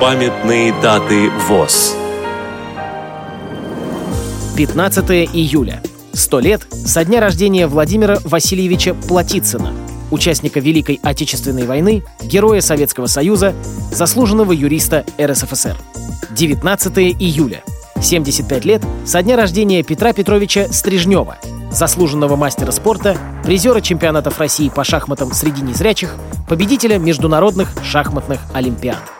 Памятные даты ВОЗ 15 июля. Сто лет со дня рождения Владимира Васильевича Платицына, участника Великой Отечественной войны, героя Советского Союза, заслуженного юриста РСФСР. 19 июля. 75 лет со дня рождения Петра Петровича Стрижнева, заслуженного мастера спорта, призера чемпионатов России по шахматам среди незрячих, победителя международных шахматных олимпиад.